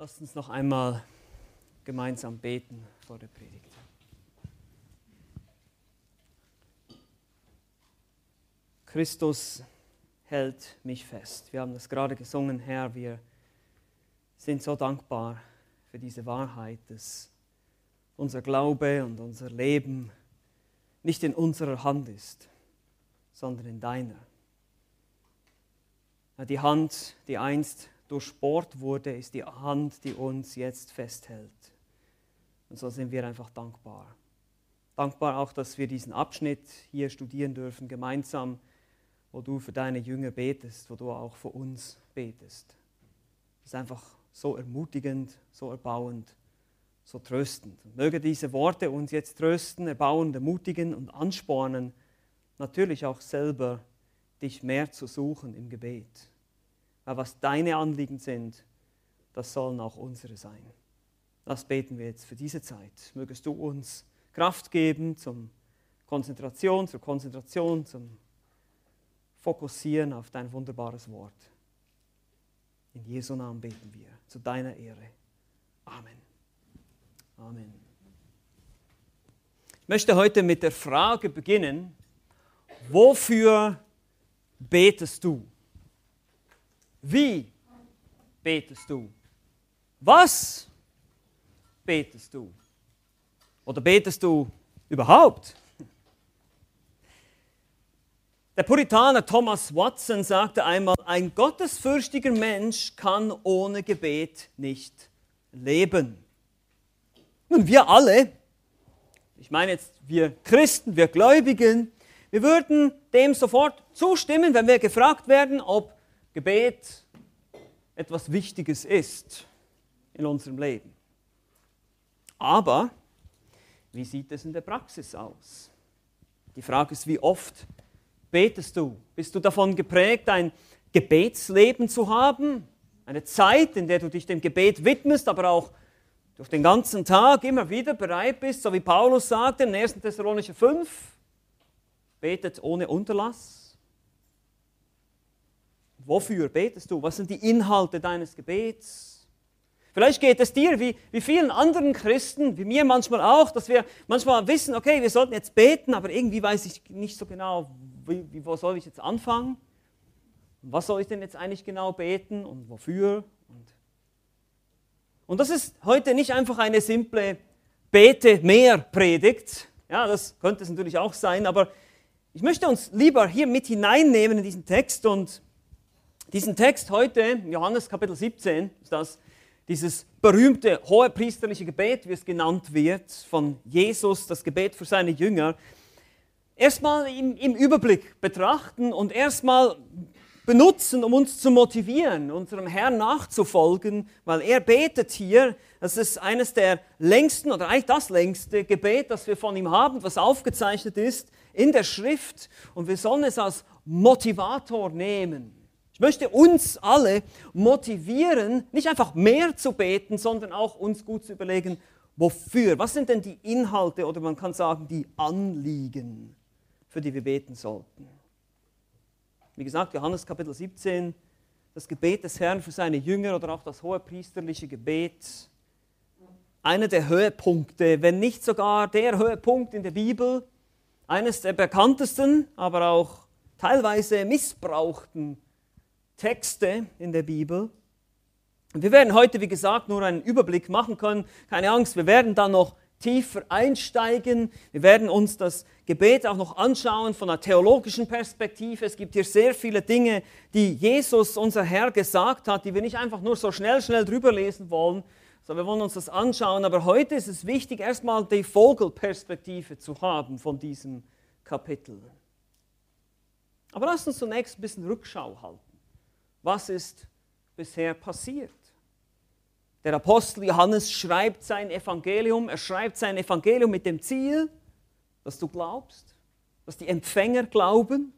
Lasst uns noch einmal gemeinsam beten vor der Predigt. Christus hält mich fest. Wir haben das gerade gesungen, Herr. Wir sind so dankbar für diese Wahrheit, dass unser Glaube und unser Leben nicht in unserer Hand ist, sondern in deiner. Die Hand, die einst durchbohrt wurde, ist die Hand, die uns jetzt festhält. Und so sind wir einfach dankbar. Dankbar auch, dass wir diesen Abschnitt hier studieren dürfen, gemeinsam, wo du für deine Jünger betest, wo du auch für uns betest. Das ist einfach so ermutigend, so erbauend, so tröstend. Und möge diese Worte uns jetzt trösten, erbauen, ermutigen und anspornen, natürlich auch selber dich mehr zu suchen im Gebet. Aber was deine Anliegen sind, das sollen auch unsere sein. Das beten wir jetzt für diese Zeit. Mögest du uns Kraft geben zum Konzentration, zur Konzentration, zum Fokussieren auf dein wunderbares Wort. In Jesu Namen beten wir, zu deiner Ehre. Amen. Amen. Ich möchte heute mit der Frage beginnen, wofür betest du? Wie betest du? Was betest du? Oder betest du überhaupt? Der Puritaner Thomas Watson sagte einmal, ein gottesfürchtiger Mensch kann ohne Gebet nicht leben. Nun, wir alle, ich meine jetzt wir Christen, wir Gläubigen, wir würden dem sofort zustimmen, wenn wir gefragt werden, ob Gebet etwas Wichtiges ist in unserem Leben. Aber wie sieht es in der Praxis aus? Die Frage ist, wie oft betest du? Bist du davon geprägt, ein Gebetsleben zu haben? Eine Zeit, in der du dich dem Gebet widmest, aber auch durch den ganzen Tag immer wieder bereit bist, so wie Paulus sagte in 1. Thessalonicher 5, betet ohne Unterlass. Wofür betest du? Was sind die Inhalte deines Gebets? Vielleicht geht es dir wie, wie vielen anderen Christen, wie mir manchmal auch, dass wir manchmal wissen, okay, wir sollten jetzt beten, aber irgendwie weiß ich nicht so genau, wie, wie, wo soll ich jetzt anfangen? Was soll ich denn jetzt eigentlich genau beten und wofür? Und, und das ist heute nicht einfach eine simple Bete mehr Predigt. Ja, das könnte es natürlich auch sein, aber ich möchte uns lieber hier mit hineinnehmen in diesen Text und diesen Text heute, Johannes Kapitel 17, ist das dieses berühmte hohepriesterliche Gebet, wie es genannt wird, von Jesus, das Gebet für seine Jünger, erstmal im, im Überblick betrachten und erstmal benutzen, um uns zu motivieren, unserem Herrn nachzufolgen, weil er betet hier, das ist eines der längsten oder eigentlich das längste Gebet, das wir von ihm haben, was aufgezeichnet ist in der Schrift. Und wir sollen es als Motivator nehmen ich möchte uns alle motivieren, nicht einfach mehr zu beten, sondern auch uns gut zu überlegen, wofür. Was sind denn die Inhalte oder man kann sagen die Anliegen, für die wir beten sollten? Wie gesagt, Johannes Kapitel 17, das Gebet des Herrn für seine Jünger oder auch das hohe priesterliche Gebet. Einer der Höhepunkte, wenn nicht sogar der Höhepunkt in der Bibel, eines der bekanntesten, aber auch teilweise missbrauchten Texte in der Bibel. Wir werden heute, wie gesagt, nur einen Überblick machen können. Keine Angst, wir werden dann noch tiefer einsteigen. Wir werden uns das Gebet auch noch anschauen von einer theologischen Perspektive. Es gibt hier sehr viele Dinge, die Jesus, unser Herr, gesagt hat, die wir nicht einfach nur so schnell, schnell drüber lesen wollen, sondern wir wollen uns das anschauen. Aber heute ist es wichtig, erstmal die Vogelperspektive zu haben von diesem Kapitel. Aber lasst uns zunächst ein bisschen Rückschau halten. Was ist bisher passiert? Der Apostel Johannes schreibt sein Evangelium, er schreibt sein Evangelium mit dem Ziel, dass du glaubst, dass die Empfänger glauben.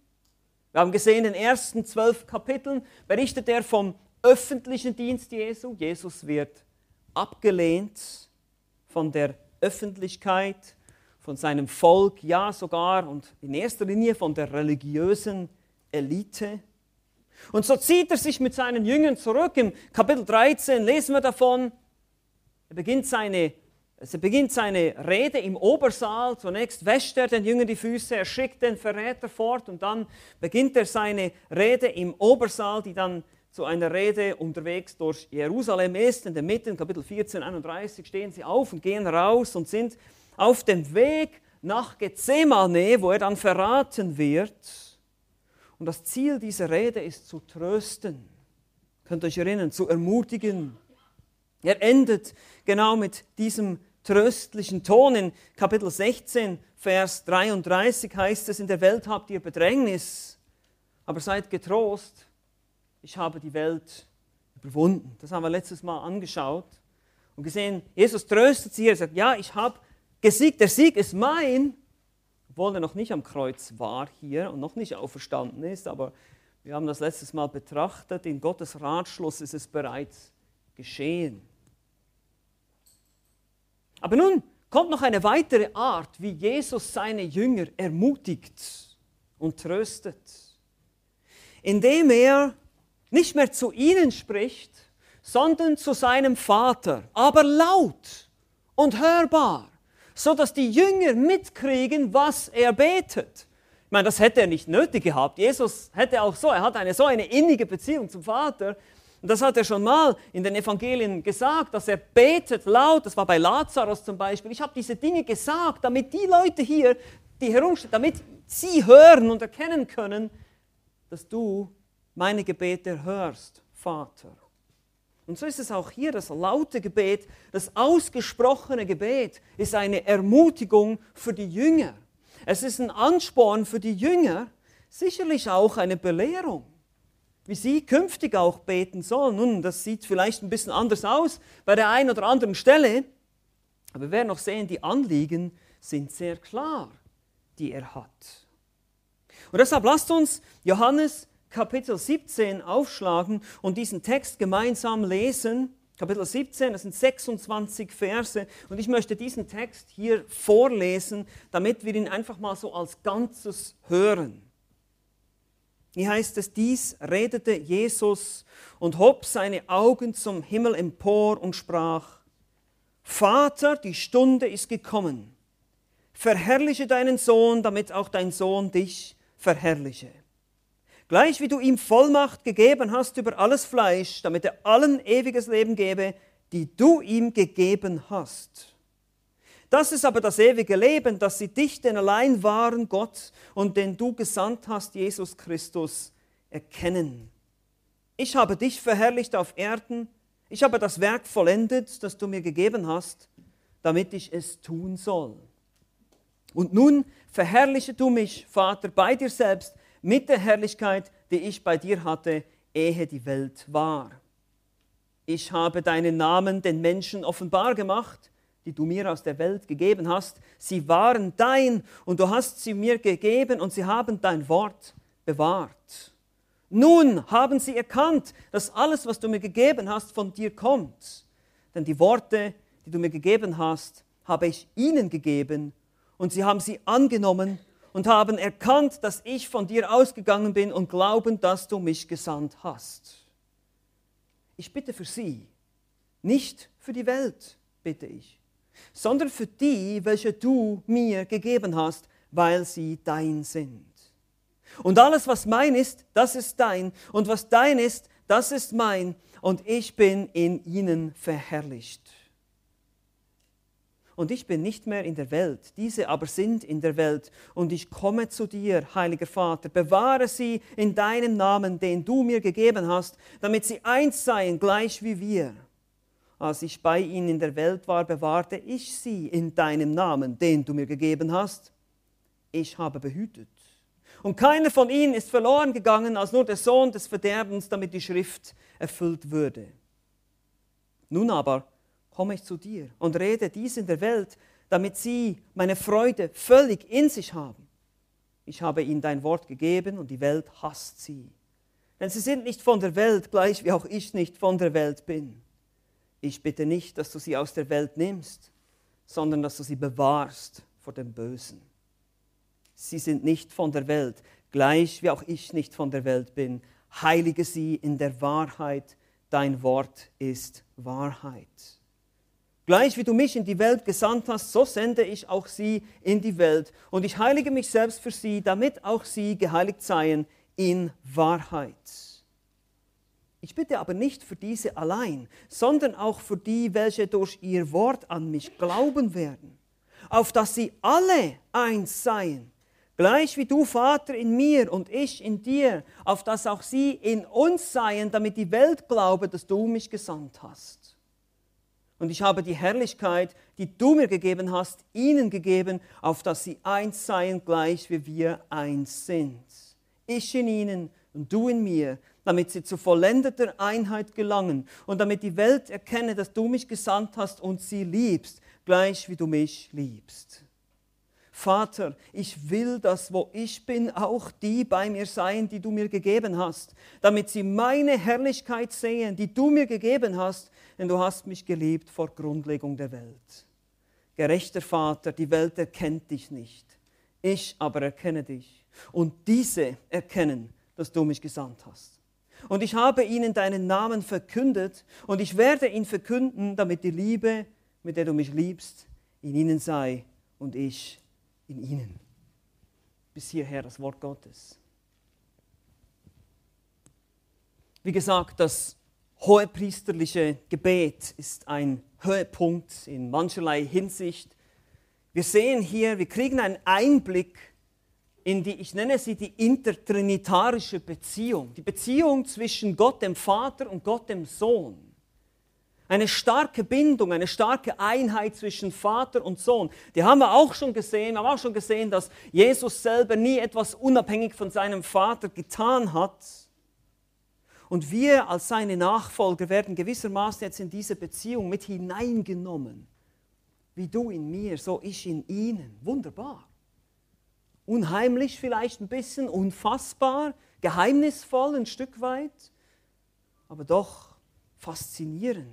Wir haben gesehen, in den ersten zwölf Kapiteln berichtet er vom öffentlichen Dienst Jesu. Jesus wird abgelehnt von der Öffentlichkeit, von seinem Volk, ja sogar und in erster Linie von der religiösen Elite. Und so zieht er sich mit seinen Jüngern zurück. Im Kapitel 13 lesen wir davon. Er beginnt seine, er beginnt seine Rede im Obersaal. Zunächst wäscht er den Jüngern die Füße, er schickt den Verräter fort und dann beginnt er seine Rede im Obersaal, die dann zu einer Rede unterwegs durch Jerusalem ist. In der Mitte, Kapitel 14, 31, stehen sie auf und gehen raus und sind auf dem Weg nach Gethsemane, wo er dann verraten wird. Und das Ziel dieser Rede ist zu trösten. Könnt ihr euch erinnern, zu ermutigen. Er endet genau mit diesem tröstlichen Ton. In Kapitel 16, Vers 33 heißt es, in der Welt habt ihr Bedrängnis, aber seid getrost, ich habe die Welt überwunden. Das haben wir letztes Mal angeschaut und gesehen, Jesus tröstet sie, er sagt, ja, ich habe gesiegt, der Sieg ist mein, obwohl er noch nicht am Kreuz war hier und noch nicht auferstanden ist, aber wir haben das letztes Mal betrachtet, in Gottes Ratschluss ist es bereits geschehen. Aber nun kommt noch eine weitere Art, wie Jesus seine Jünger ermutigt und tröstet, indem er nicht mehr zu ihnen spricht, sondern zu seinem Vater, aber laut und hörbar, so dass die Jünger mitkriegen, was er betet. Ich meine, das hätte er nicht nötig gehabt. Jesus hätte auch so, er hat eine so eine innige Beziehung zum Vater. Und das hat er schon mal in den Evangelien gesagt, dass er betet laut. Das war bei Lazarus zum Beispiel. Ich habe diese Dinge gesagt, damit die Leute hier, die herumstehen, damit sie hören und erkennen können, dass du meine Gebete hörst, Vater. Und so ist es auch hier, das laute Gebet, das ausgesprochene Gebet ist eine Ermutigung für die Jünger. Es ist ein Ansporn für die Jünger, sicherlich auch eine Belehrung, wie sie künftig auch beten sollen. Nun, das sieht vielleicht ein bisschen anders aus bei der einen oder anderen Stelle, aber wir werden noch sehen, die Anliegen sind sehr klar, die er hat. Und deshalb lasst uns Johannes Kapitel 17 aufschlagen und diesen Text gemeinsam lesen. Kapitel 17, das sind 26 Verse und ich möchte diesen Text hier vorlesen, damit wir ihn einfach mal so als Ganzes hören. Hier heißt es, dies redete Jesus und hob seine Augen zum Himmel empor und sprach, Vater, die Stunde ist gekommen, verherrliche deinen Sohn, damit auch dein Sohn dich verherrliche Gleich wie du ihm Vollmacht gegeben hast über alles Fleisch, damit er allen ewiges Leben gebe, die du ihm gegeben hast. Das ist aber das ewige Leben, dass sie dich, den allein wahren Gott und den du gesandt hast, Jesus Christus, erkennen. Ich habe dich verherrlicht auf Erden, ich habe das Werk vollendet, das du mir gegeben hast, damit ich es tun soll. Und nun verherrliche du mich, Vater, bei dir selbst, mit der Herrlichkeit, die ich bei dir hatte, ehe die Welt war. Ich habe deinen Namen den Menschen offenbar gemacht, die du mir aus der Welt gegeben hast. Sie waren dein und du hast sie mir gegeben und sie haben dein Wort bewahrt. Nun haben sie erkannt, dass alles, was du mir gegeben hast, von dir kommt. Denn die Worte, die du mir gegeben hast, habe ich ihnen gegeben und sie haben sie angenommen und haben erkannt, dass ich von dir ausgegangen bin und glauben, dass du mich gesandt hast. Ich bitte für sie, nicht für die Welt, bitte ich, sondern für die, welche du mir gegeben hast, weil sie dein sind. Und alles, was mein ist, das ist dein, und was dein ist, das ist mein, und ich bin in ihnen verherrlicht. Und ich bin nicht mehr in der Welt, diese aber sind in der Welt. Und ich komme zu dir, heiliger Vater, bewahre sie in deinem Namen, den du mir gegeben hast, damit sie eins seien, gleich wie wir. Als ich bei ihnen in der Welt war, bewahrte ich sie in deinem Namen, den du mir gegeben hast. Ich habe behütet. Und keiner von ihnen ist verloren gegangen, als nur der Sohn des Verderbens, damit die Schrift erfüllt würde. Nun aber, komme ich zu dir und rede dies in der Welt, damit sie meine Freude völlig in sich haben. Ich habe ihnen dein Wort gegeben und die Welt hasst sie. Denn sie sind nicht von der Welt, gleich wie auch ich nicht von der Welt bin. Ich bitte nicht, dass du sie aus der Welt nimmst, sondern dass du sie bewahrst vor dem Bösen. Sie sind nicht von der Welt, gleich wie auch ich nicht von der Welt bin. heilige sie in der Wahrheit. Dein Wort ist Wahrheit. Gleich wie du mich in die Welt gesandt hast, so sende ich auch sie in die Welt. Und ich heilige mich selbst für sie, damit auch sie geheiligt seien in Wahrheit. Ich bitte aber nicht für diese allein, sondern auch für die, welche durch ihr Wort an mich glauben werden, auf dass sie alle eins seien, gleich wie du, Vater, in mir und ich in dir, auf dass auch sie in uns seien, damit die Welt glaube, dass du mich gesandt hast. Und ich habe die Herrlichkeit, die du mir gegeben hast, ihnen gegeben, auf dass sie eins seien, gleich wie wir eins sind. Ich in ihnen und du in mir, damit sie zu vollendeter Einheit gelangen und damit die Welt erkenne, dass du mich gesandt hast und sie liebst, gleich wie du mich liebst. Vater, ich will, dass wo ich bin, auch die bei mir seien, die du mir gegeben hast, damit sie meine Herrlichkeit sehen, die du mir gegeben hast, denn du hast mich geliebt vor Grundlegung der Welt. Gerechter Vater, die Welt erkennt dich nicht, ich aber erkenne dich. Und diese erkennen, dass du mich gesandt hast. Und ich habe ihnen deinen Namen verkündet und ich werde ihn verkünden, damit die Liebe, mit der du mich liebst, in ihnen sei und ich in ihnen. Bis hierher das Wort Gottes. Wie gesagt, das hohepriesterliche Gebet ist ein Höhepunkt in mancherlei Hinsicht. Wir sehen hier, wir kriegen einen Einblick in die, ich nenne sie die intertrinitarische Beziehung, die Beziehung zwischen Gott dem Vater und Gott dem Sohn. Eine starke Bindung, eine starke Einheit zwischen Vater und Sohn. Die haben wir auch schon gesehen. Wir haben auch schon gesehen, dass Jesus selber nie etwas unabhängig von seinem Vater getan hat. Und wir als seine Nachfolger werden gewissermaßen jetzt in diese Beziehung mit hineingenommen. Wie du in mir, so ich in ihnen. Wunderbar unheimlich vielleicht ein bisschen, unfassbar, geheimnisvoll ein Stück weit, aber doch faszinierend.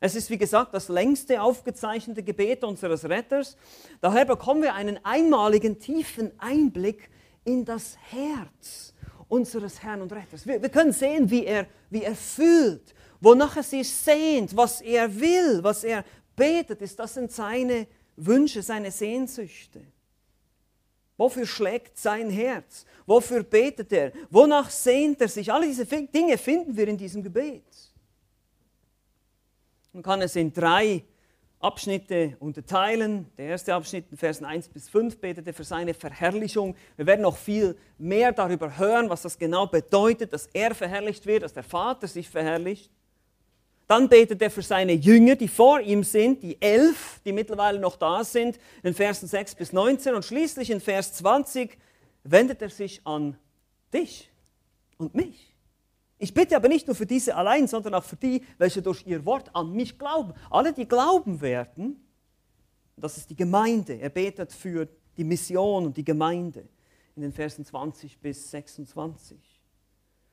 Es ist wie gesagt das längste aufgezeichnete Gebet unseres Retters. Daher bekommen wir einen einmaligen tiefen Einblick in das Herz unseres Herrn und Retters. Wir, wir können sehen, wie er, wie er fühlt, wonach er sich sehnt, was er will, was er betet. Ist das sind seine Wünsche, seine Sehnsüchte. Wofür schlägt sein Herz? Wofür betet er? Wonach sehnt er sich? Alle diese Dinge finden wir in diesem Gebet. Man kann es in drei Abschnitte unterteilen. Der erste Abschnitt, in Versen 1 bis 5, betet er für seine Verherrlichung. Wir werden noch viel mehr darüber hören, was das genau bedeutet, dass er verherrlicht wird, dass der Vater sich verherrlicht. Dann betet er für seine Jünger, die vor ihm sind, die elf, die mittlerweile noch da sind, in Versen 6 bis 19. Und schließlich in Vers 20 wendet er sich an dich und mich. Ich bitte aber nicht nur für diese allein, sondern auch für die, welche durch ihr Wort an mich glauben. Alle, die glauben werden, das ist die Gemeinde. Er betet für die Mission und die Gemeinde in den Versen 20 bis 26.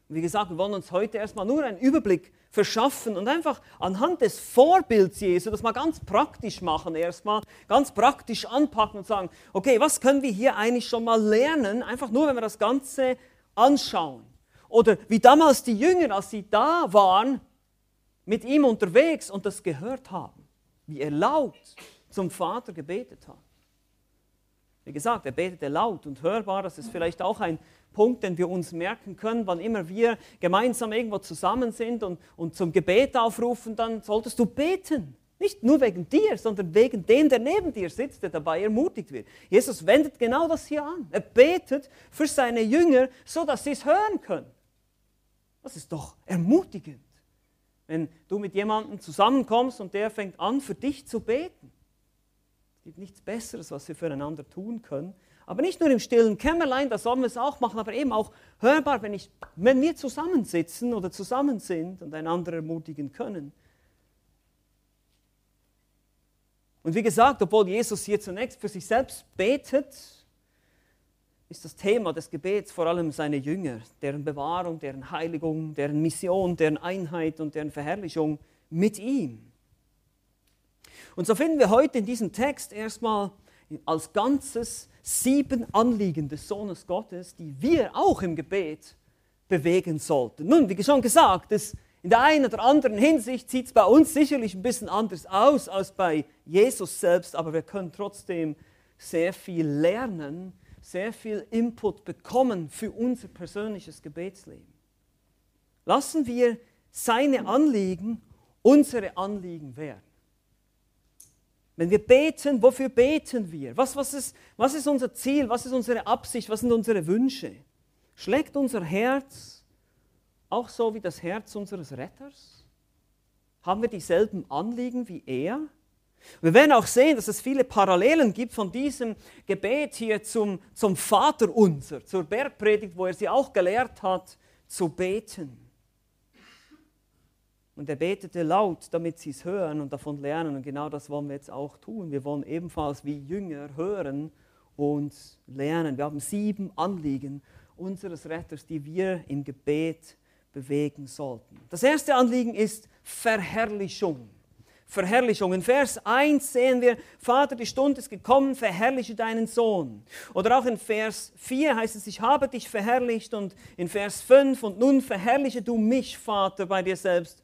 Und wie gesagt, wir wollen uns heute erstmal nur einen Überblick verschaffen und einfach anhand des Vorbilds Jesu das mal ganz praktisch machen, erstmal ganz praktisch anpacken und sagen, okay, was können wir hier eigentlich schon mal lernen, einfach nur, wenn wir das Ganze anschauen. Oder wie damals die Jünger, als sie da waren, mit ihm unterwegs und das gehört haben, wie er laut zum Vater gebetet hat. Wie gesagt, er betete laut und hörbar, das ist vielleicht auch ein Punkt, den wir uns merken können, wann immer wir gemeinsam irgendwo zusammen sind und, und zum Gebet aufrufen, dann solltest du beten. Nicht nur wegen dir, sondern wegen dem, der neben dir sitzt, der dabei ermutigt wird. Jesus wendet genau das hier an. Er betet für seine Jünger, so dass sie es hören können. Das ist doch ermutigend, wenn du mit jemandem zusammenkommst und der fängt an, für dich zu beten. Es gibt nichts Besseres, was wir füreinander tun können, aber nicht nur im stillen Kämmerlein, da sollen wir es auch machen, aber eben auch hörbar, wenn, ich, wenn wir zusammensitzen oder zusammen sind und einander ermutigen können. Und wie gesagt, obwohl Jesus hier zunächst für sich selbst betet, ist das Thema des Gebets vor allem seine Jünger, deren Bewahrung, deren Heiligung, deren Mission, deren Einheit und deren Verherrlichung mit ihm. Und so finden wir heute in diesem Text erstmal als Ganzes sieben Anliegen des Sohnes Gottes, die wir auch im Gebet bewegen sollten. Nun, wie schon gesagt, das in der einen oder anderen Hinsicht sieht es bei uns sicherlich ein bisschen anders aus als bei Jesus selbst, aber wir können trotzdem sehr viel lernen, sehr viel Input bekommen für unser persönliches Gebetsleben. Lassen wir seine Anliegen unsere Anliegen werden. Wenn wir beten, wofür beten wir? Was, was, ist, was ist unser Ziel? Was ist unsere Absicht? Was sind unsere Wünsche? Schlägt unser Herz auch so wie das Herz unseres Retters? Haben wir dieselben Anliegen wie er? Wir werden auch sehen, dass es viele Parallelen gibt von diesem Gebet hier zum, zum Vaterunser, zur Bergpredigt, wo er sie auch gelehrt hat, zu beten. Und er betete laut, damit sie es hören und davon lernen. Und genau das wollen wir jetzt auch tun. Wir wollen ebenfalls wie Jünger hören und lernen. Wir haben sieben Anliegen unseres Retters, die wir im Gebet bewegen sollten. Das erste Anliegen ist Verherrlichung. Verherrlichung. In Vers 1 sehen wir, Vater, die Stunde ist gekommen, verherrliche deinen Sohn. Oder auch in Vers 4 heißt es, ich habe dich verherrlicht. Und in Vers 5, und nun verherrliche du mich, Vater, bei dir selbst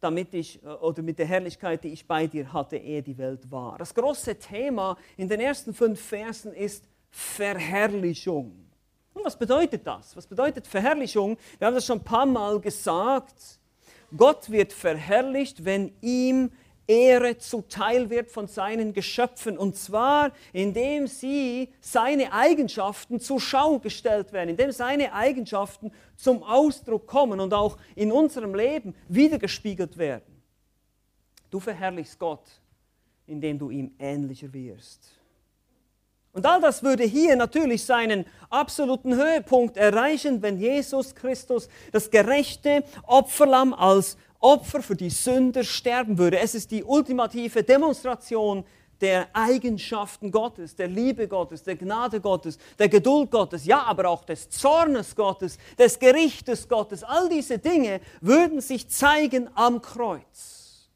damit ich, äh, oder mit der Herrlichkeit, die ich bei dir hatte, ehe die Welt war. Das große Thema in den ersten fünf Versen ist Verherrlichung. Und was bedeutet das? Was bedeutet Verherrlichung? Wir haben das schon ein paar Mal gesagt. Gott wird verherrlicht, wenn ihm Ehre zuteil wird von seinen Geschöpfen. Und zwar, indem sie seine Eigenschaften zur Schau gestellt werden, indem seine Eigenschaften zum Ausdruck kommen und auch in unserem Leben wiedergespiegelt werden. Du verherrlichst Gott, indem du ihm ähnlicher wirst. Und all das würde hier natürlich seinen absoluten Höhepunkt erreichen, wenn Jesus Christus das gerechte Opferlamm als Opfer für die Sünder sterben würde. Es ist die ultimative Demonstration der Eigenschaften Gottes, der Liebe Gottes, der Gnade Gottes, der Geduld Gottes, ja, aber auch des Zornes Gottes, des Gerichtes Gottes. All diese Dinge würden sich zeigen am Kreuz.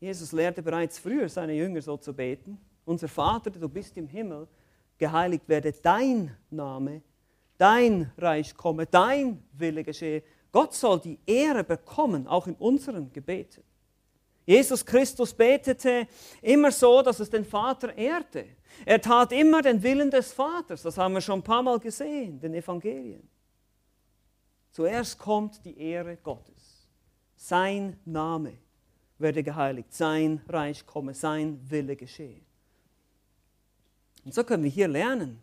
Jesus lehrte bereits früher seine Jünger so zu beten. Unser Vater, du bist im Himmel, geheiligt werde dein Name, dein Reich komme, dein Wille geschehe Gott soll die Ehre bekommen, auch in unseren Gebeten. Jesus Christus betete immer so, dass es den Vater ehrte. Er tat immer den Willen des Vaters. Das haben wir schon ein paar Mal gesehen, den Evangelien. Zuerst kommt die Ehre Gottes. Sein Name werde geheiligt, sein Reich komme, sein Wille geschehe. Und so können wir hier lernen.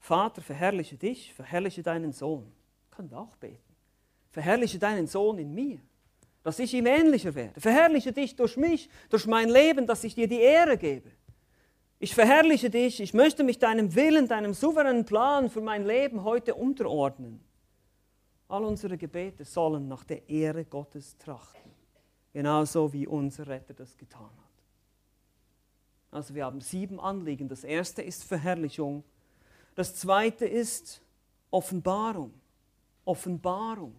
Vater, verherrliche dich, verherrliche deinen Sohn. Können wir auch beten. Verherrliche deinen Sohn in mir, dass ich ihm ähnlicher werde. Verherrliche dich durch mich, durch mein Leben, dass ich dir die Ehre gebe. Ich verherrliche dich, ich möchte mich deinem Willen, deinem souveränen Plan für mein Leben heute unterordnen. All unsere Gebete sollen nach der Ehre Gottes trachten, genauso wie unser Retter das getan hat. Also wir haben sieben Anliegen. Das erste ist Verherrlichung. Das zweite ist Offenbarung. Offenbarung.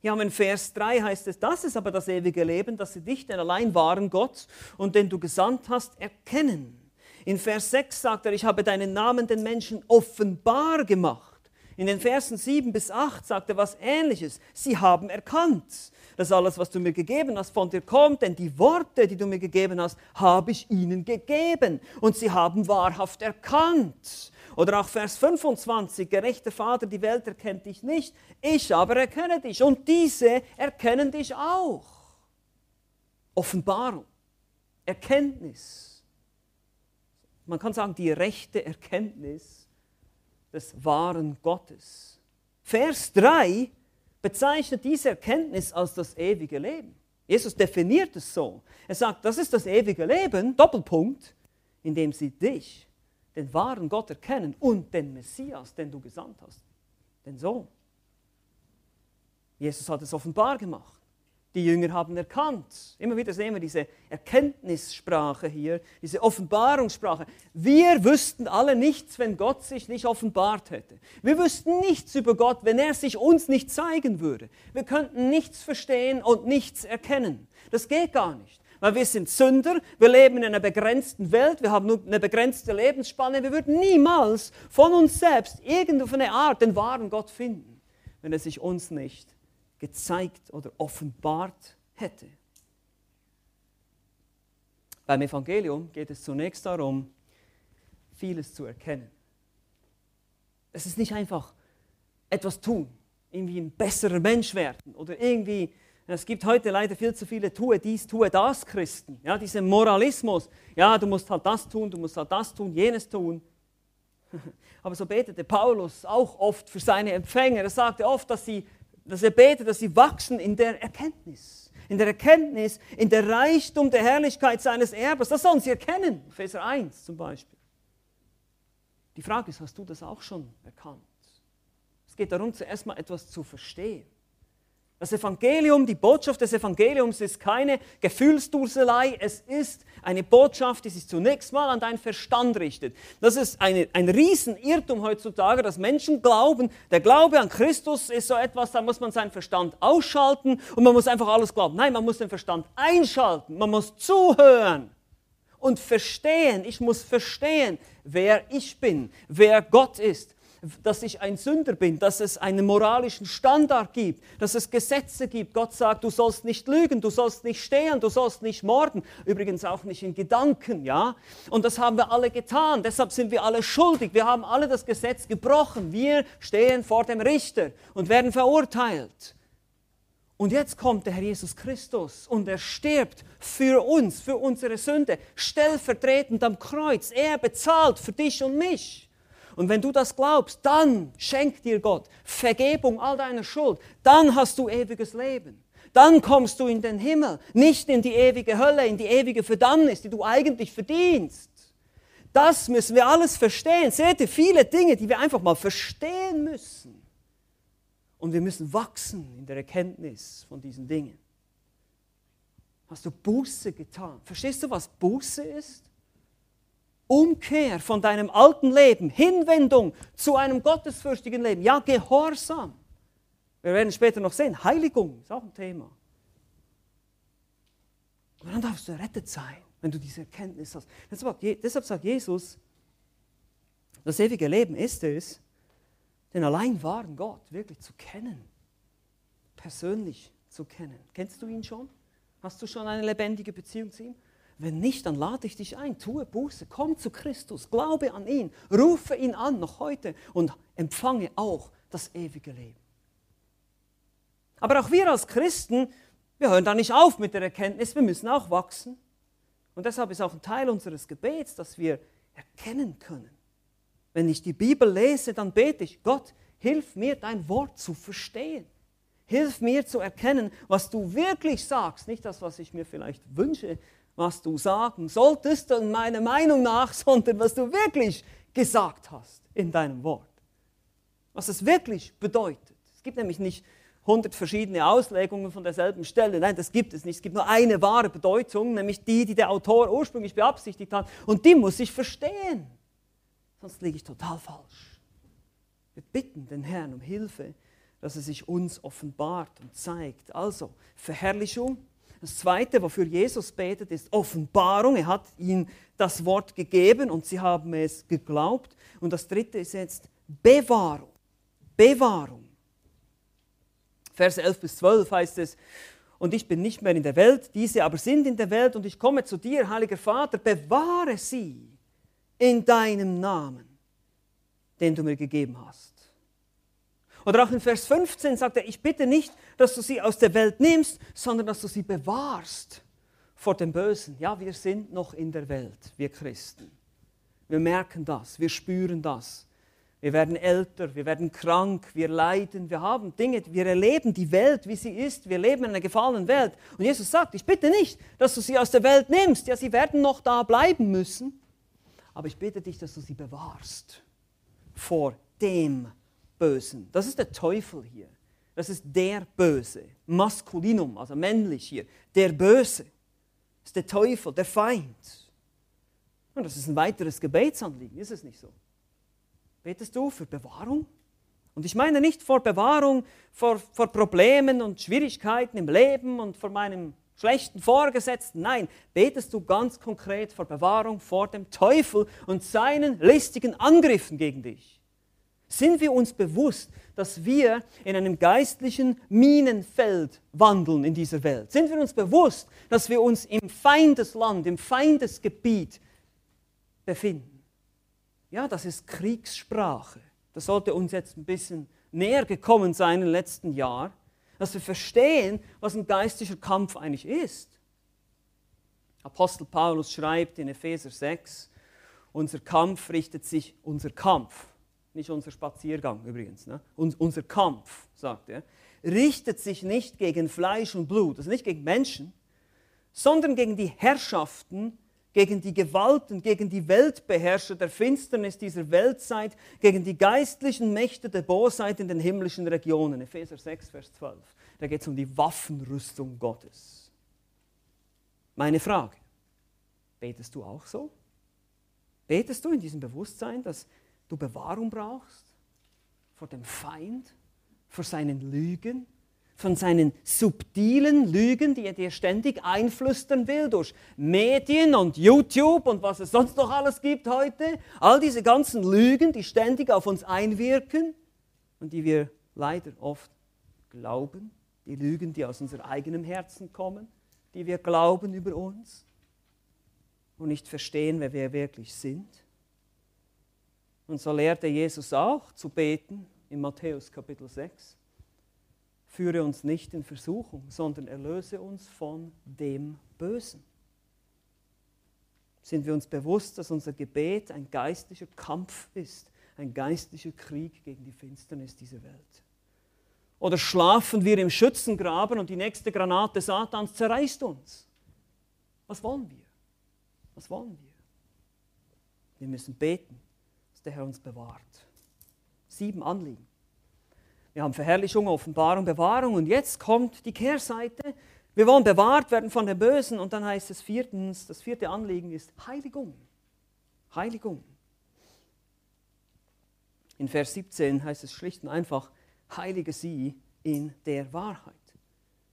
Hier haben wir in Vers 3 heißt es, das ist aber das ewige Leben, dass sie dich, den allein wahren Gott und den du gesandt hast, erkennen. In Vers 6 sagt er, ich habe deinen Namen den Menschen offenbar gemacht. In den Versen 7 bis 8 sagt er was Ähnliches. Sie haben erkannt, dass alles, was du mir gegeben hast, von dir kommt, denn die Worte, die du mir gegeben hast, habe ich ihnen gegeben. Und sie haben wahrhaft erkannt. Oder auch Vers 25, gerechter Vater, die Welt erkennt dich nicht, ich aber erkenne dich und diese erkennen dich auch. Offenbarung, Erkenntnis. Man kann sagen, die rechte Erkenntnis des wahren Gottes. Vers 3 bezeichnet diese Erkenntnis als das ewige Leben. Jesus definiert es so. Er sagt, das ist das ewige Leben, Doppelpunkt, indem sie dich den wahren Gott erkennen und den Messias, den du gesandt hast, den Sohn. Jesus hat es offenbar gemacht. Die Jünger haben erkannt. Immer wieder sehen wir diese Erkenntnissprache hier, diese Offenbarungssprache. Wir wüssten alle nichts, wenn Gott sich nicht offenbart hätte. Wir wüssten nichts über Gott, wenn er sich uns nicht zeigen würde. Wir könnten nichts verstehen und nichts erkennen. Das geht gar nicht. weil wir sind Sünder, wir leben in einer begrenzten Welt, wir haben nur eine begrenzte Lebensspanne. Wir würden niemals von uns selbst irgendeine Art den wahren Gott finden, wenn er sich uns nicht gezeigt oder offenbart hätte. Beim Evangelium geht es zunächst darum, vieles zu erkennen. Es ist nicht einfach etwas tun, irgendwie ein besserer Mensch werden oder irgendwie, es gibt heute leider viel zu viele tue dies, tue das Christen, ja, dieser Moralismus, ja, du musst halt das tun, du musst halt das tun, jenes tun. Aber so betete Paulus auch oft für seine Empfänger. Er sagte oft, dass, sie, dass er betet, dass sie wachsen in der Erkenntnis. In der Erkenntnis, in der Reichtum der Herrlichkeit seines Erbes. Das sollen sie erkennen. Epheser 1 zum Beispiel. Die Frage ist, hast du das auch schon erkannt? Es geht darum, zuerst mal etwas zu verstehen. Das Evangelium, die Botschaft des Evangeliums ist keine Gefühlsduselei, es ist eine Botschaft, die sich zunächst mal an deinen Verstand richtet. Das ist eine, ein Riesenirrtum heutzutage, dass Menschen glauben, der Glaube an Christus ist so etwas, da muss man seinen Verstand ausschalten und man muss einfach alles glauben. Nein, man muss den Verstand einschalten, man muss zuhören und verstehen. Ich muss verstehen, wer ich bin, wer Gott ist dass ich ein Sünder bin, dass es einen moralischen Standard gibt, dass es Gesetze gibt. Gott sagt, du sollst nicht lügen, du sollst nicht stehlen, du sollst nicht morden. Übrigens auch nicht in Gedanken, ja. Und das haben wir alle getan. Deshalb sind wir alle schuldig. Wir haben alle das Gesetz gebrochen. Wir stehen vor dem Richter und werden verurteilt. Und jetzt kommt der Herr Jesus Christus und er stirbt für uns, für unsere Sünde, stellvertretend am Kreuz. Er bezahlt für dich und mich. Und wenn du das glaubst, dann schenkt dir Gott Vergebung all deiner Schuld. Dann hast du ewiges Leben. Dann kommst du in den Himmel, nicht in die ewige Hölle, in die ewige Verdammnis, die du eigentlich verdienst. Das müssen wir alles verstehen. Seht ihr, viele Dinge, die wir einfach mal verstehen müssen. Und wir müssen wachsen in der Erkenntnis von diesen Dingen. Hast du Buße getan? Verstehst du, was Buße ist? Umkehr von deinem alten Leben, Hinwendung zu einem gottesfürchtigen Leben, ja, Gehorsam. Wir werden später noch sehen, Heiligung ist auch ein Thema. Und dann darfst du errettet sein, wenn du diese Erkenntnis hast. Deshalb sagt Jesus, das ewige Leben ist es, den allein wahren Gott wirklich zu kennen, persönlich zu kennen. Kennst du ihn schon? Hast du schon eine lebendige Beziehung zu ihm? Wenn nicht, dann lade ich dich ein, tue Buße, komm zu Christus, glaube an ihn, rufe ihn an noch heute und empfange auch das ewige Leben. Aber auch wir als Christen, wir hören da nicht auf mit der Erkenntnis, wir müssen auch wachsen. Und deshalb ist auch ein Teil unseres Gebets, dass wir erkennen können. Wenn ich die Bibel lese, dann bete ich, Gott, hilf mir, dein Wort zu verstehen. Hilf mir zu erkennen, was du wirklich sagst, nicht das, was ich mir vielleicht wünsche, was du sagen solltest, und meiner Meinung nach, sondern was du wirklich gesagt hast in deinem Wort. Was es wirklich bedeutet. Es gibt nämlich nicht hundert verschiedene Auslegungen von derselben Stelle. Nein, das gibt es nicht. Es gibt nur eine wahre Bedeutung, nämlich die, die der Autor ursprünglich beabsichtigt hat. Und die muss ich verstehen. Sonst liege ich total falsch. Wir bitten den Herrn um Hilfe, dass er sich uns offenbart und zeigt. Also, Verherrlichung, das Zweite, wofür Jesus betet, ist Offenbarung. Er hat ihnen das Wort gegeben und sie haben es geglaubt. Und das Dritte ist jetzt Bewahrung. Bewahrung. Vers 11 bis 12 heißt es, und ich bin nicht mehr in der Welt, diese aber sind in der Welt und ich komme zu dir, heiliger Vater, bewahre sie in deinem Namen, den du mir gegeben hast. Oder auch in Vers 15 sagt er, ich bitte nicht, dass du sie aus der Welt nimmst, sondern dass du sie bewahrst vor dem Bösen. Ja, wir sind noch in der Welt, wir Christen. Wir merken das, wir spüren das. Wir werden älter, wir werden krank, wir leiden, wir haben Dinge, wir erleben die Welt, wie sie ist. Wir leben in einer gefallenen Welt. Und Jesus sagt, ich bitte nicht, dass du sie aus der Welt nimmst. Ja, sie werden noch da bleiben müssen. Aber ich bitte dich, dass du sie bewahrst vor dem Bösen. Das ist der Teufel hier. Das ist der Böse. Maskulinum, also männlich hier. Der Böse. Das ist der Teufel, der Feind. Und das ist ein weiteres Gebetsanliegen, ist es nicht so? Betest du für Bewahrung? Und ich meine nicht vor Bewahrung, vor, vor Problemen und Schwierigkeiten im Leben und vor meinem schlechten Vorgesetzten. Nein, betest du ganz konkret vor Bewahrung vor dem Teufel und seinen listigen Angriffen gegen dich. Sind wir uns bewusst, dass wir in einem geistlichen Minenfeld wandeln in dieser Welt? Sind wir uns bewusst, dass wir uns im Feindesland, im Feindesgebiet befinden? Ja, das ist Kriegssprache. Das sollte uns jetzt ein bisschen näher gekommen sein im letzten Jahr dass wir verstehen, was ein geistlicher Kampf eigentlich ist. Apostel Paulus schreibt in Epheser 6, unser Kampf richtet sich, unser Kampf, nicht unser Spaziergang übrigens, ne? unser Kampf, sagt er, richtet sich nicht gegen Fleisch und Blut, also nicht gegen Menschen, sondern gegen die Herrschaften, gegen die Gewalten, gegen die Weltbeherrscher der Finsternis dieser Weltzeit, gegen die geistlichen Mächte der Bosheit in den himmlischen Regionen. Epheser 6, Vers 12. Da geht es um die Waffenrüstung Gottes. Meine Frage, betest du auch so? Betest du in diesem Bewusstsein, dass du Bewahrung brauchst vor dem Feind, vor seinen Lügen, von seinen subtilen Lügen, die er dir ständig einflüstern will durch Medien und YouTube und was es sonst noch alles gibt heute. All diese ganzen Lügen, die ständig auf uns einwirken und die wir leider oft glauben. Die Lügen, die aus unserem eigenen Herzen kommen, die wir glauben über uns und nicht verstehen, wer wir wirklich sind. Und so lehrte Jesus auch zu beten in Matthäus Kapitel 6 führe uns nicht in Versuchung, sondern erlöse uns von dem Bösen. Sind wir uns bewusst, dass unser Gebet ein geistlicher Kampf ist, ein geistlicher Krieg gegen die Finsternis dieser Welt? Oder schlafen wir im Schützengraben und die nächste Granate Satans zerreißt uns? Was wollen wir? Was wollen wir? Wir müssen beten, dass der Herr uns bewahrt. Sieben Anliegen. Wir haben Verherrlichung, Offenbarung, Bewahrung und jetzt kommt die Kehrseite. Wir wollen bewahrt werden von dem Bösen und dann heißt es viertens, das vierte Anliegen ist Heiligung. Heiligung. In Vers 17 heißt es schlicht und einfach, heilige sie in der Wahrheit.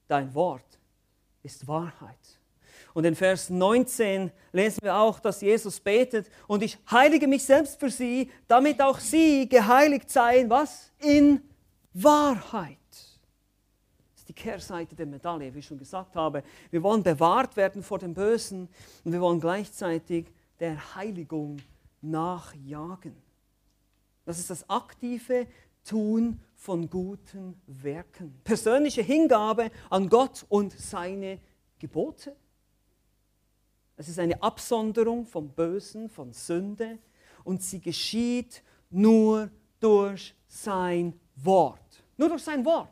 Dein Wort ist Wahrheit. Und in Vers 19 lesen wir auch, dass Jesus betet und ich heilige mich selbst für sie, damit auch sie geheiligt seien, was? In Wahrheit. Das ist die Kehrseite der Medaille, wie ich schon gesagt habe. Wir wollen bewahrt werden vor dem Bösen und wir wollen gleichzeitig der Heiligung nachjagen. Das ist das aktive Tun von guten Werken. Persönliche Hingabe an Gott und seine Gebote. Es ist eine Absonderung vom Bösen, von Sünde und sie geschieht nur durch sein Wort. Nur durch sein Wort.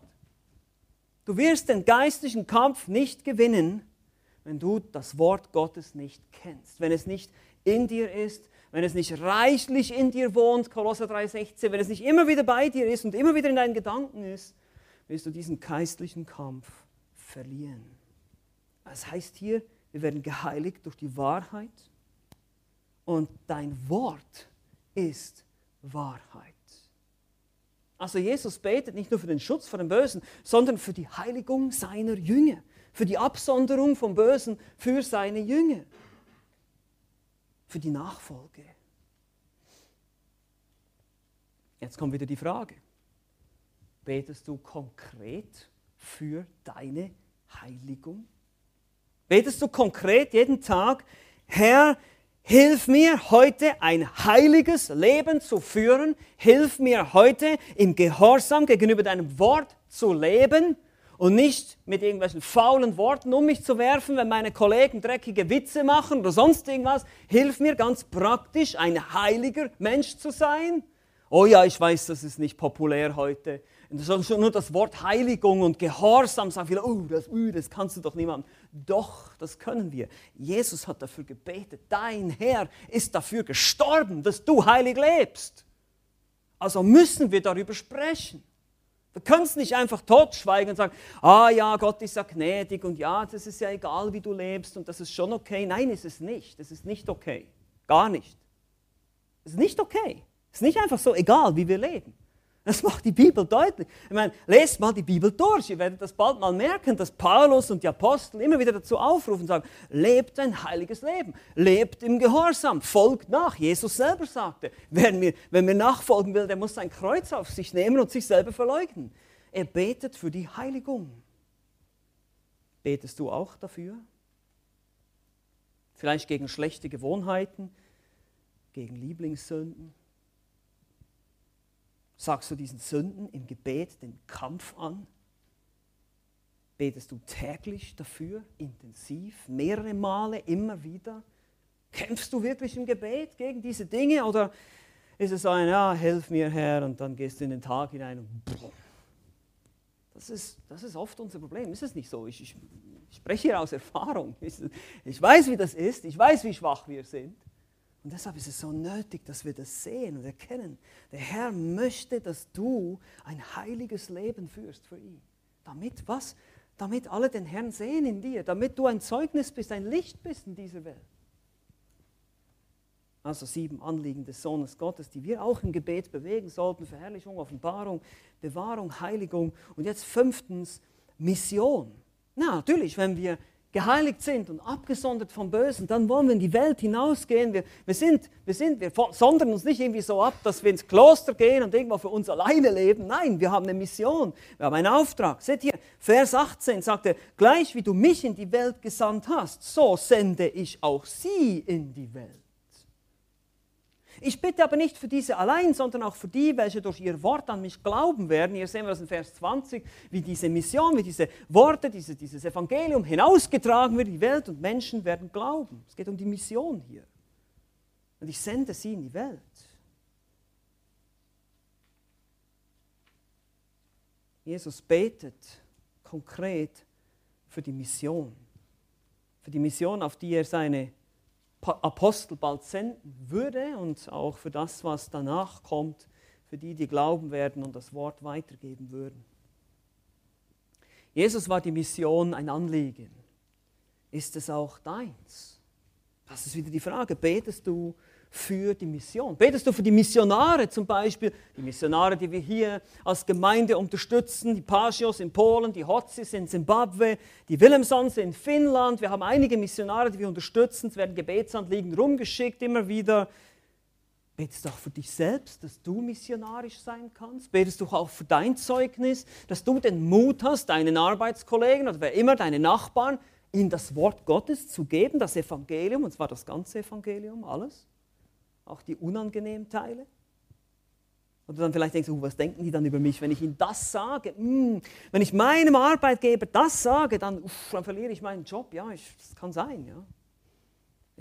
Du wirst den geistlichen Kampf nicht gewinnen, wenn du das Wort Gottes nicht kennst, wenn es nicht in dir ist, wenn es nicht reichlich in dir wohnt, Kolosser 3,16, wenn es nicht immer wieder bei dir ist und immer wieder in deinen Gedanken ist, wirst du diesen geistlichen Kampf verlieren. Das heißt hier, wir werden geheiligt durch die Wahrheit und dein Wort ist Wahrheit. Also Jesus betet nicht nur für den Schutz vor dem Bösen, sondern für die Heiligung seiner Jünger, für die Absonderung vom Bösen für seine Jünger, für die Nachfolge. Jetzt kommt wieder die Frage, betest du konkret für deine Heiligung? Betest du konkret jeden Tag, Herr, Hilf mir heute ein heiliges Leben zu führen. Hilf mir heute im Gehorsam gegenüber deinem Wort zu leben und nicht mit irgendwelchen faulen Worten um mich zu werfen, wenn meine Kollegen dreckige Witze machen oder sonst irgendwas. Hilf mir ganz praktisch, ein heiliger Mensch zu sein. Oh ja, ich weiß, das ist nicht populär heute. Nur das Wort Heiligung und Gehorsam sagen viele, oh, das, uh, das kannst du doch niemandem. Doch, das können wir. Jesus hat dafür gebetet. Dein Herr ist dafür gestorben, dass du heilig lebst. Also müssen wir darüber sprechen. Wir können es nicht einfach totschweigen und sagen, ah ja, Gott ist ja gnädig und ja, das ist ja egal, wie du lebst und das ist schon okay. Nein, ist es nicht. Das ist nicht okay. Gar nicht. Es ist nicht okay. Es ist nicht einfach so egal, wie wir leben. Das macht die Bibel deutlich. Ich meine, lest mal die Bibel durch. Ihr werdet das bald mal merken, dass Paulus und die Apostel immer wieder dazu aufrufen und sagen, lebt ein heiliges Leben, lebt im Gehorsam, folgt nach. Jesus selber sagte, wer mir, wer mir nachfolgen will, der muss sein Kreuz auf sich nehmen und sich selber verleugnen. Er betet für die Heiligung. Betest du auch dafür? Vielleicht gegen schlechte Gewohnheiten, gegen Lieblingssünden? Sagst du diesen Sünden im Gebet den Kampf an? Betest du täglich dafür, intensiv, mehrere Male, immer wieder? Kämpfst du wirklich im Gebet gegen diese Dinge oder ist es ein, ja, hilf mir Herr und dann gehst du in den Tag hinein und das ist, das ist oft unser Problem. Ist es nicht so? Ich, ich, ich spreche hier aus Erfahrung. Ich, ich weiß, wie das ist. Ich weiß, wie schwach wir sind. Und deshalb ist es so nötig, dass wir das sehen und erkennen. Der Herr möchte, dass du ein heiliges Leben führst für ihn. Damit was? Damit alle den Herrn sehen in dir, damit du ein Zeugnis bist, ein Licht bist in dieser Welt. Also sieben Anliegen des Sohnes Gottes, die wir auch im Gebet bewegen sollten. Verherrlichung, Offenbarung, Bewahrung, Heiligung. Und jetzt fünftens, Mission. Na, natürlich, wenn wir geheiligt sind und abgesondert vom Bösen, dann wollen wir in die Welt hinausgehen. Wir, wir, sind, wir, sind, wir sondern uns nicht irgendwie so ab, dass wir ins Kloster gehen und irgendwo für uns alleine leben. Nein, wir haben eine Mission, wir haben einen Auftrag. Seht hier, Vers 18 sagt er, gleich wie du mich in die Welt gesandt hast, so sende ich auch sie in die Welt. Ich bitte aber nicht für diese allein, sondern auch für die, welche durch ihr Wort an mich glauben werden. Hier sehen wir das in Vers 20, wie diese Mission, wie diese Worte, diese, dieses Evangelium hinausgetragen wird die Welt und Menschen werden glauben. Es geht um die Mission hier. Und ich sende sie in die Welt. Jesus betet konkret für die Mission. Für die Mission, auf die er seine Apostel bald senden würde und auch für das, was danach kommt, für die, die glauben werden und das Wort weitergeben würden. Jesus war die Mission ein Anliegen. Ist es auch deins? Das ist wieder die Frage. Betest du für die Mission? Betest du für die Missionare zum Beispiel, die Missionare, die wir hier als Gemeinde unterstützen, die Pagios in Polen, die Hotzis in Zimbabwe, die Willemsons in Finnland. Wir haben einige Missionare, die wir unterstützen. Es werden Gebetsanliegen rumgeschickt immer wieder. Betest du auch für dich selbst, dass du missionarisch sein kannst? Betest du auch für dein Zeugnis, dass du den Mut hast, deinen Arbeitskollegen oder wer immer, deine Nachbarn, ihnen das Wort Gottes zu geben, das Evangelium, und zwar das ganze Evangelium, alles? Auch die unangenehmen Teile. Und du dann vielleicht denkst, oh, was denken die dann über mich, wenn ich ihnen das sage? Mm, wenn ich meinem Arbeitgeber das sage, dann, uff, dann verliere ich meinen Job. Ja, ich, das kann sein. Ja.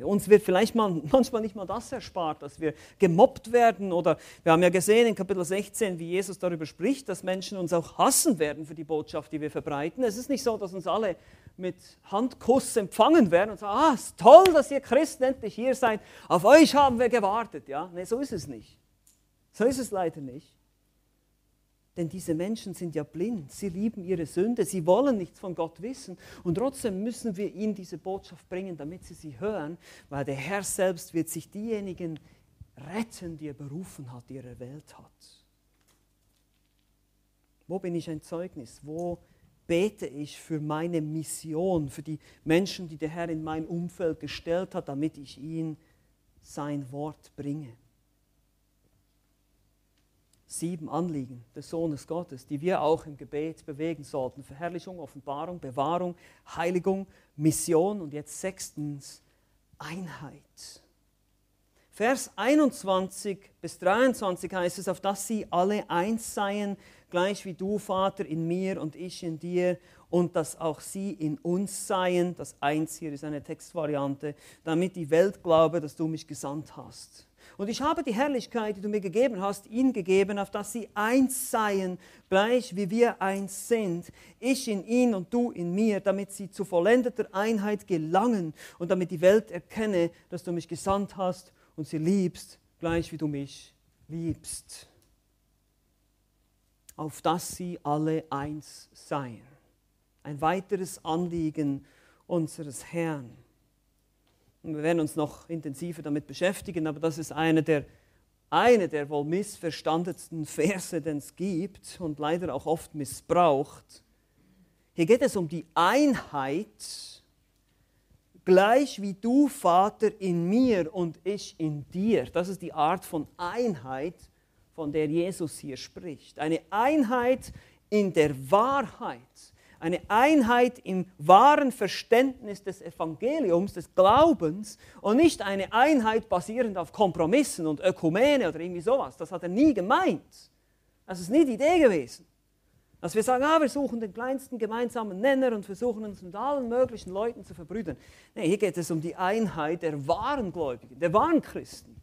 Uns wird vielleicht mal, manchmal nicht mal das erspart, dass wir gemobbt werden. Oder wir haben ja gesehen in Kapitel 16, wie Jesus darüber spricht, dass Menschen uns auch hassen werden für die Botschaft, die wir verbreiten. Es ist nicht so, dass uns alle mit Handkuss empfangen werden und sagen, ah, es ist toll, dass ihr Christen endlich hier seid, auf euch haben wir gewartet. Ja? Nee, so ist es nicht. So ist es leider nicht. Denn diese Menschen sind ja blind, sie lieben ihre Sünde, sie wollen nichts von Gott wissen und trotzdem müssen wir ihnen diese Botschaft bringen, damit sie sie hören, weil der Herr selbst wird sich diejenigen retten, die er berufen hat, die er erwählt hat. Wo bin ich ein Zeugnis? Wo bete ich für meine Mission, für die Menschen, die der Herr in mein Umfeld gestellt hat, damit ich ihnen sein Wort bringe. Sieben Anliegen des Sohnes Gottes, die wir auch im Gebet bewegen sollten. Verherrlichung, Offenbarung, Bewahrung, Heiligung, Mission und jetzt sechstens Einheit. Vers 21 bis 23 heißt es, auf dass sie alle eins seien, gleich wie du, Vater, in mir und ich in dir, und dass auch sie in uns seien. Das Eins hier ist eine Textvariante, damit die Welt glaube, dass du mich gesandt hast. Und ich habe die Herrlichkeit, die du mir gegeben hast, ihnen gegeben, auf dass sie eins seien, gleich wie wir eins sind. Ich in ihnen und du in mir, damit sie zu vollendeter Einheit gelangen und damit die Welt erkenne, dass du mich gesandt hast und sie liebst, gleich wie du mich liebst auf dass sie alle eins seien. Ein weiteres Anliegen unseres Herrn. Und wir werden uns noch intensiver damit beschäftigen, aber das ist eine der eine der wohl missverstandensten Verse, den es gibt und leider auch oft missbraucht. Hier geht es um die Einheit, gleich wie du, Vater, in mir und ich in dir. Das ist die Art von Einheit, von der Jesus hier spricht. Eine Einheit in der Wahrheit eine Einheit im wahren Verständnis des Evangeliums, des Glaubens und nicht eine Einheit basierend auf Kompromissen und Ökumene oder irgendwie sowas. Das hat er nie gemeint. Das ist nie die Idee gewesen. Dass wir sagen, ah, wir suchen den kleinsten gemeinsamen Nenner und versuchen uns mit allen möglichen Leuten zu verbrüdern. Nein, hier geht es um die Einheit der wahren Gläubigen, der wahren Christen,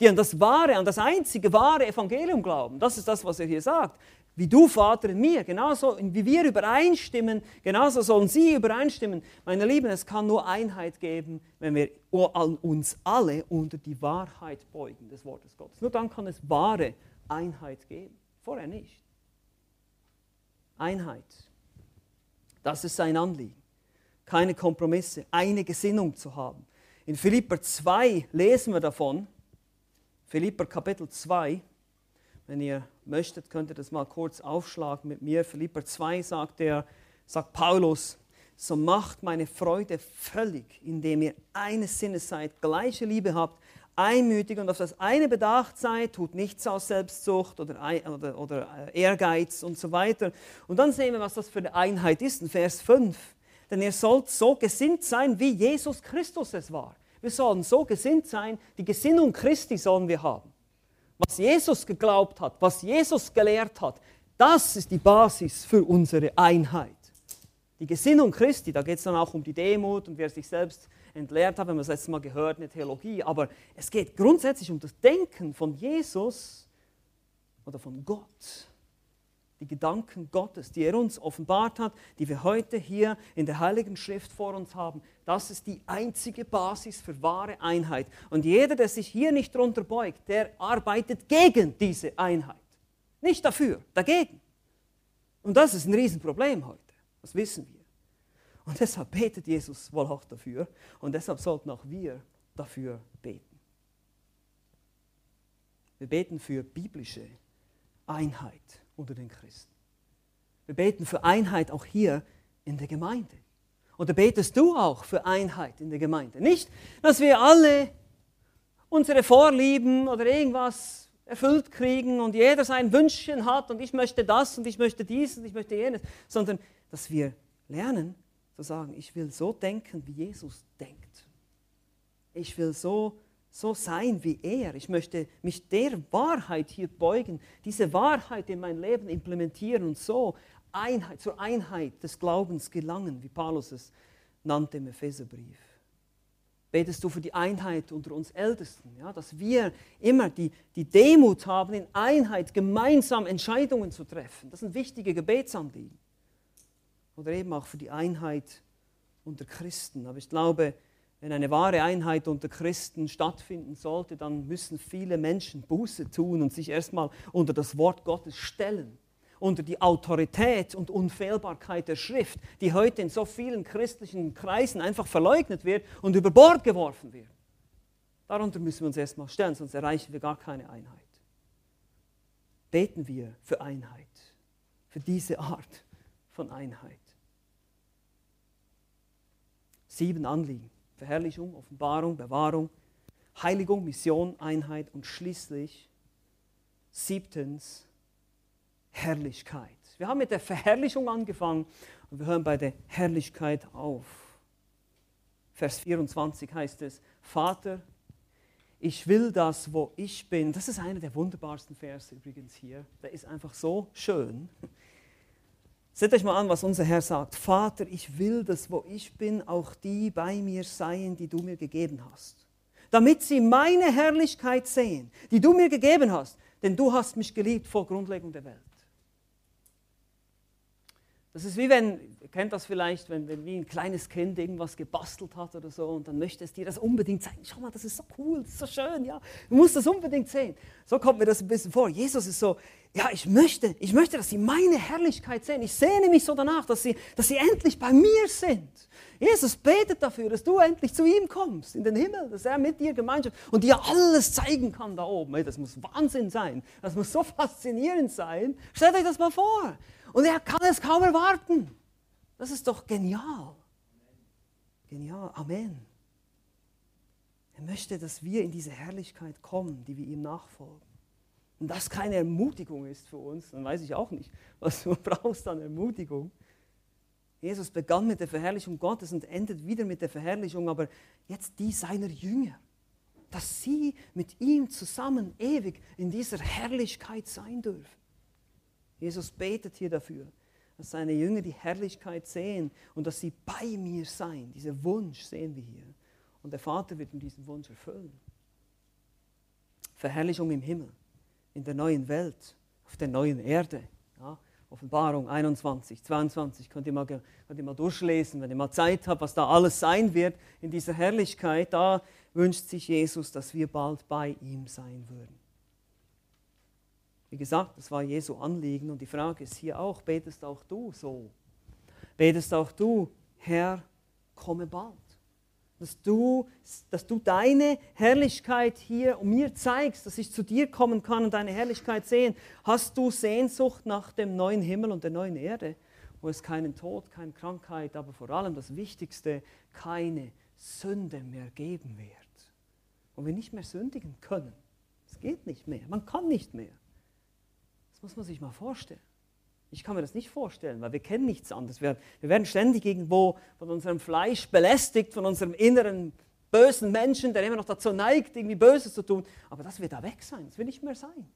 die an das wahre, an das einzige wahre Evangelium glauben. Das ist das, was er hier sagt. Wie du, Vater, in mir, genauso wie wir übereinstimmen, genauso sollen sie übereinstimmen. Meine Lieben, es kann nur Einheit geben, wenn wir uns alle unter die Wahrheit beugen des Wortes Gottes. Nur dann kann es wahre Einheit geben. Vorher nicht. Einheit. Das ist sein Anliegen. Keine Kompromisse, eine Gesinnung zu haben. In Philipper 2 lesen wir davon, Philipper Kapitel 2, wenn ihr möchtet, könnt ihr das mal kurz aufschlagen mit mir. Philipper 2 sagt er, sagt Paulus, so macht meine Freude völlig, indem ihr eines Sinnes seid, gleiche Liebe habt, einmütig und auf das eine bedacht seid, tut nichts aus Selbstsucht oder, oder, oder äh, Ehrgeiz und so weiter. Und dann sehen wir, was das für eine Einheit ist in Vers 5. Denn ihr sollt so gesinnt sein, wie Jesus Christus es war. Wir sollen so gesinnt sein, die Gesinnung Christi sollen wir haben was Jesus geglaubt hat, was Jesus gelehrt hat, das ist die Basis für unsere Einheit. Die Gesinnung Christi, da geht es dann auch um die Demut und wer sich selbst entleert hat, wenn wir das letzte Mal gehört, eine Theologie, aber es geht grundsätzlich um das Denken von Jesus oder von Gott die Gedanken Gottes, die er uns offenbart hat, die wir heute hier in der Heiligen Schrift vor uns haben, das ist die einzige Basis für wahre Einheit. Und jeder, der sich hier nicht drunter beugt, der arbeitet gegen diese Einheit. Nicht dafür, dagegen. Und das ist ein Riesenproblem heute. Das wissen wir. Und deshalb betet Jesus wohl auch dafür. Und deshalb sollten auch wir dafür beten. Wir beten für biblische Einheit unter den Christen. Wir beten für Einheit auch hier in der Gemeinde. Oder betest du auch für Einheit in der Gemeinde? Nicht, dass wir alle unsere Vorlieben oder irgendwas erfüllt kriegen und jeder sein Wünschchen hat und ich möchte das und ich möchte dies und ich möchte jenes, sondern dass wir lernen zu sagen, ich will so denken, wie Jesus denkt. Ich will so so sein wie er. Ich möchte mich der Wahrheit hier beugen, diese Wahrheit in mein Leben implementieren und so Einheit, zur Einheit des Glaubens gelangen, wie Paulus es nannte im Epheserbrief. Betest du für die Einheit unter uns Ältesten, ja, dass wir immer die, die Demut haben, in Einheit gemeinsam Entscheidungen zu treffen. Das sind wichtige Gebetsanliegen. Oder eben auch für die Einheit unter Christen. Aber ich glaube, wenn eine wahre Einheit unter Christen stattfinden sollte, dann müssen viele Menschen Buße tun und sich erstmal unter das Wort Gottes stellen, unter die Autorität und Unfehlbarkeit der Schrift, die heute in so vielen christlichen Kreisen einfach verleugnet wird und über Bord geworfen wird. Darunter müssen wir uns erstmal stellen, sonst erreichen wir gar keine Einheit. Beten wir für Einheit, für diese Art von Einheit. Sieben Anliegen. Verherrlichung, Offenbarung, Bewahrung, Heiligung, Mission, Einheit und schließlich siebtens Herrlichkeit. Wir haben mit der Verherrlichung angefangen und wir hören bei der Herrlichkeit auf. Vers 24 heißt es, Vater, ich will das, wo ich bin. Das ist einer der wunderbarsten Verse übrigens hier. Der ist einfach so schön. Seht euch mal an, was unser Herr sagt. Vater, ich will, dass wo ich bin, auch die bei mir seien, die du mir gegeben hast. Damit sie meine Herrlichkeit sehen, die du mir gegeben hast. Denn du hast mich geliebt vor Grundlegung der Welt. Das ist wie wenn, kennt das vielleicht, wenn, wenn wie ein kleines Kind irgendwas gebastelt hat oder so und dann möchte es dir das unbedingt zeigen. Schau mal, das ist so cool, das ist so schön, ja. Du musst das unbedingt sehen. So kommt mir das ein bisschen vor. Jesus ist so, ja, ich möchte, ich möchte, dass sie meine Herrlichkeit sehen. Ich sehne mich so danach, dass sie, dass sie endlich bei mir sind. Jesus betet dafür, dass du endlich zu ihm kommst, in den Himmel, dass er mit dir Gemeinschaft und dir alles zeigen kann da oben. Hey, das muss Wahnsinn sein. Das muss so faszinierend sein. Stellt euch das mal vor. Und er kann es kaum erwarten. Das ist doch genial. Genial. Amen. Er möchte, dass wir in diese Herrlichkeit kommen, die wir ihm nachfolgen. Und das keine Ermutigung ist für uns, dann weiß ich auch nicht, was du brauchst an Ermutigung. Jesus begann mit der Verherrlichung Gottes und endet wieder mit der Verherrlichung, aber jetzt die seiner Jünger, dass sie mit ihm zusammen ewig in dieser Herrlichkeit sein dürfen. Jesus betet hier dafür, dass seine Jünger die Herrlichkeit sehen und dass sie bei mir sein. Dieser Wunsch sehen wir hier. Und der Vater wird ihm diesen Wunsch erfüllen. Verherrlichung im Himmel, in der neuen Welt, auf der neuen Erde. Ja, Offenbarung 21, 22, könnt ihr, mal, könnt ihr mal durchlesen, wenn ihr mal Zeit habt, was da alles sein wird in dieser Herrlichkeit. Da wünscht sich Jesus, dass wir bald bei ihm sein würden. Wie gesagt, das war Jesu Anliegen und die Frage ist hier auch, betest auch du so? Betest auch du, Herr, komme bald? Dass du, dass du deine Herrlichkeit hier mir zeigst, dass ich zu dir kommen kann und deine Herrlichkeit sehen. Hast du Sehnsucht nach dem neuen Himmel und der neuen Erde, wo es keinen Tod, keine Krankheit, aber vor allem das Wichtigste, keine Sünde mehr geben wird? Wo wir nicht mehr sündigen können. Es geht nicht mehr, man kann nicht mehr muss man sich mal vorstellen. Ich kann mir das nicht vorstellen, weil wir kennen nichts anderes. Wir, wir werden ständig irgendwo von unserem Fleisch belästigt, von unserem inneren bösen Menschen, der immer noch dazu neigt, irgendwie Böses zu tun. Aber das wird da weg sein, das wird nicht mehr sein.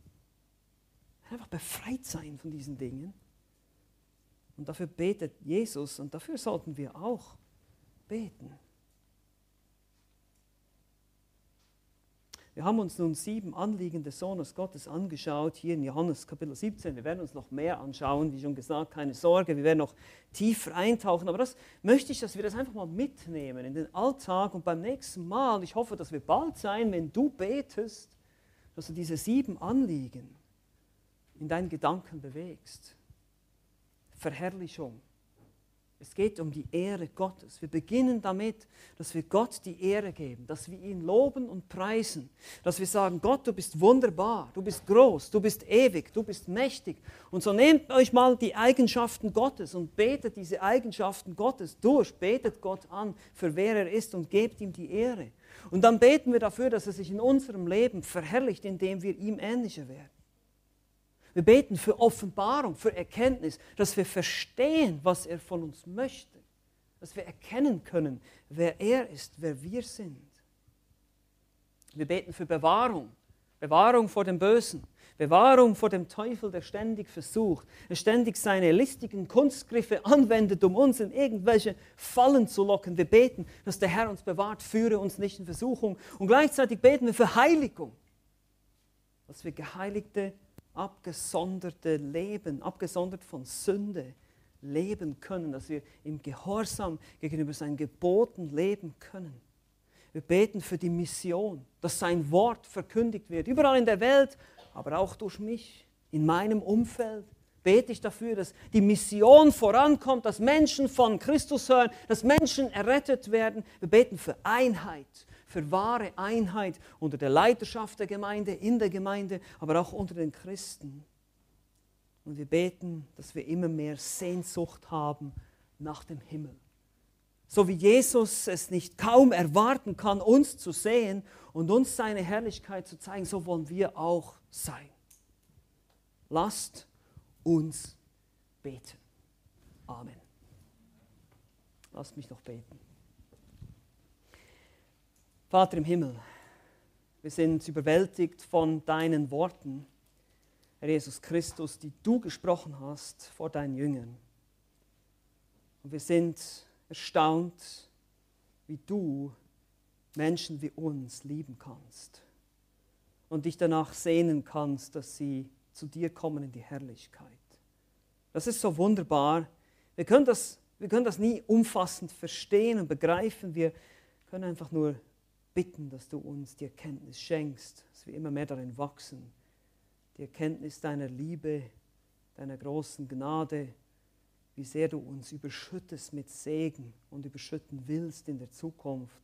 Einfach befreit sein von diesen Dingen. Und dafür betet Jesus und dafür sollten wir auch beten. Wir haben uns nun sieben Anliegen des Sohnes Gottes angeschaut, hier in Johannes Kapitel 17. Wir werden uns noch mehr anschauen, wie schon gesagt, keine Sorge, wir werden noch tiefer eintauchen. Aber das möchte ich, dass wir das einfach mal mitnehmen in den Alltag und beim nächsten Mal, ich hoffe, dass wir bald sein, wenn du betest, dass du diese sieben Anliegen in deinen Gedanken bewegst. Verherrlichung, es geht um die Ehre Gottes. Wir beginnen damit, dass wir Gott die Ehre geben, dass wir ihn loben und preisen, dass wir sagen, Gott, du bist wunderbar, du bist groß, du bist ewig, du bist mächtig. Und so nehmt euch mal die Eigenschaften Gottes und betet diese Eigenschaften Gottes durch, betet Gott an, für wer er ist und gebt ihm die Ehre. Und dann beten wir dafür, dass er sich in unserem Leben verherrlicht, indem wir ihm ähnlicher werden. Wir beten für Offenbarung, für Erkenntnis, dass wir verstehen, was er von uns möchte, dass wir erkennen können, wer er ist, wer wir sind. Wir beten für Bewahrung, Bewahrung vor dem Bösen, Bewahrung vor dem Teufel, der ständig versucht, der ständig seine listigen Kunstgriffe anwendet, um uns in irgendwelche Fallen zu locken. Wir beten, dass der Herr uns bewahrt, führe uns nicht in Versuchung. Und gleichzeitig beten wir für Heiligung, dass wir Geheiligte abgesonderte Leben, abgesondert von Sünde leben können, dass wir im Gehorsam gegenüber seinen Geboten leben können. Wir beten für die Mission, dass sein Wort verkündigt wird, überall in der Welt, aber auch durch mich, in meinem Umfeld. Bete ich dafür, dass die Mission vorankommt, dass Menschen von Christus hören, dass Menschen errettet werden. Wir beten für Einheit, für wahre Einheit unter der Leiterschaft der Gemeinde, in der Gemeinde, aber auch unter den Christen. Und wir beten, dass wir immer mehr Sehnsucht haben nach dem Himmel. So wie Jesus es nicht kaum erwarten kann, uns zu sehen und uns seine Herrlichkeit zu zeigen, so wollen wir auch sein. Lasst uns beten. Amen. Lasst mich noch beten. Vater im Himmel, wir sind überwältigt von deinen Worten, Herr Jesus Christus, die du gesprochen hast vor deinen Jüngern. Und wir sind erstaunt, wie du Menschen wie uns lieben kannst und dich danach sehnen kannst, dass sie zu dir kommen in die Herrlichkeit. Das ist so wunderbar, Wir können das, wir können das nie umfassend verstehen und begreifen. Wir können einfach nur bitten, dass du uns die Erkenntnis schenkst, dass wir immer mehr darin wachsen. Die Erkenntnis deiner Liebe, deiner großen Gnade, wie sehr du uns überschüttest mit Segen und überschütten willst in der Zukunft,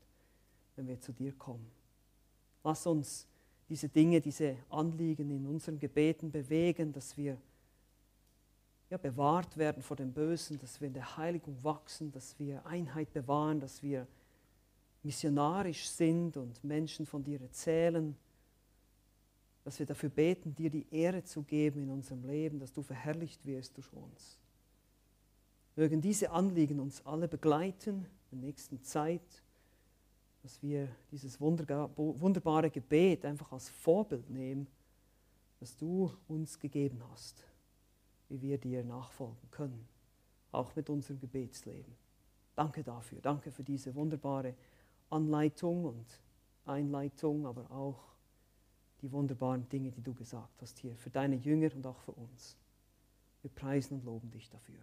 wenn wir zu dir kommen. Lass uns diese Dinge, diese Anliegen in unseren Gebeten bewegen, dass wir ja, bewahrt werden vor dem Bösen, dass wir in der Heiligung wachsen, dass wir Einheit bewahren, dass wir missionarisch sind und Menschen von dir erzählen, dass wir dafür beten, dir die Ehre zu geben in unserem Leben, dass du verherrlicht wirst durch uns. Mögen diese Anliegen uns alle begleiten in der nächsten Zeit, dass wir dieses wunderbare Gebet einfach als Vorbild nehmen, das du uns gegeben hast, wie wir dir nachfolgen können, auch mit unserem Gebetsleben. Danke dafür, danke für diese wunderbare Anleitung und Einleitung, aber auch die wunderbaren Dinge, die du gesagt hast hier, für deine Jünger und auch für uns. Wir preisen und loben dich dafür.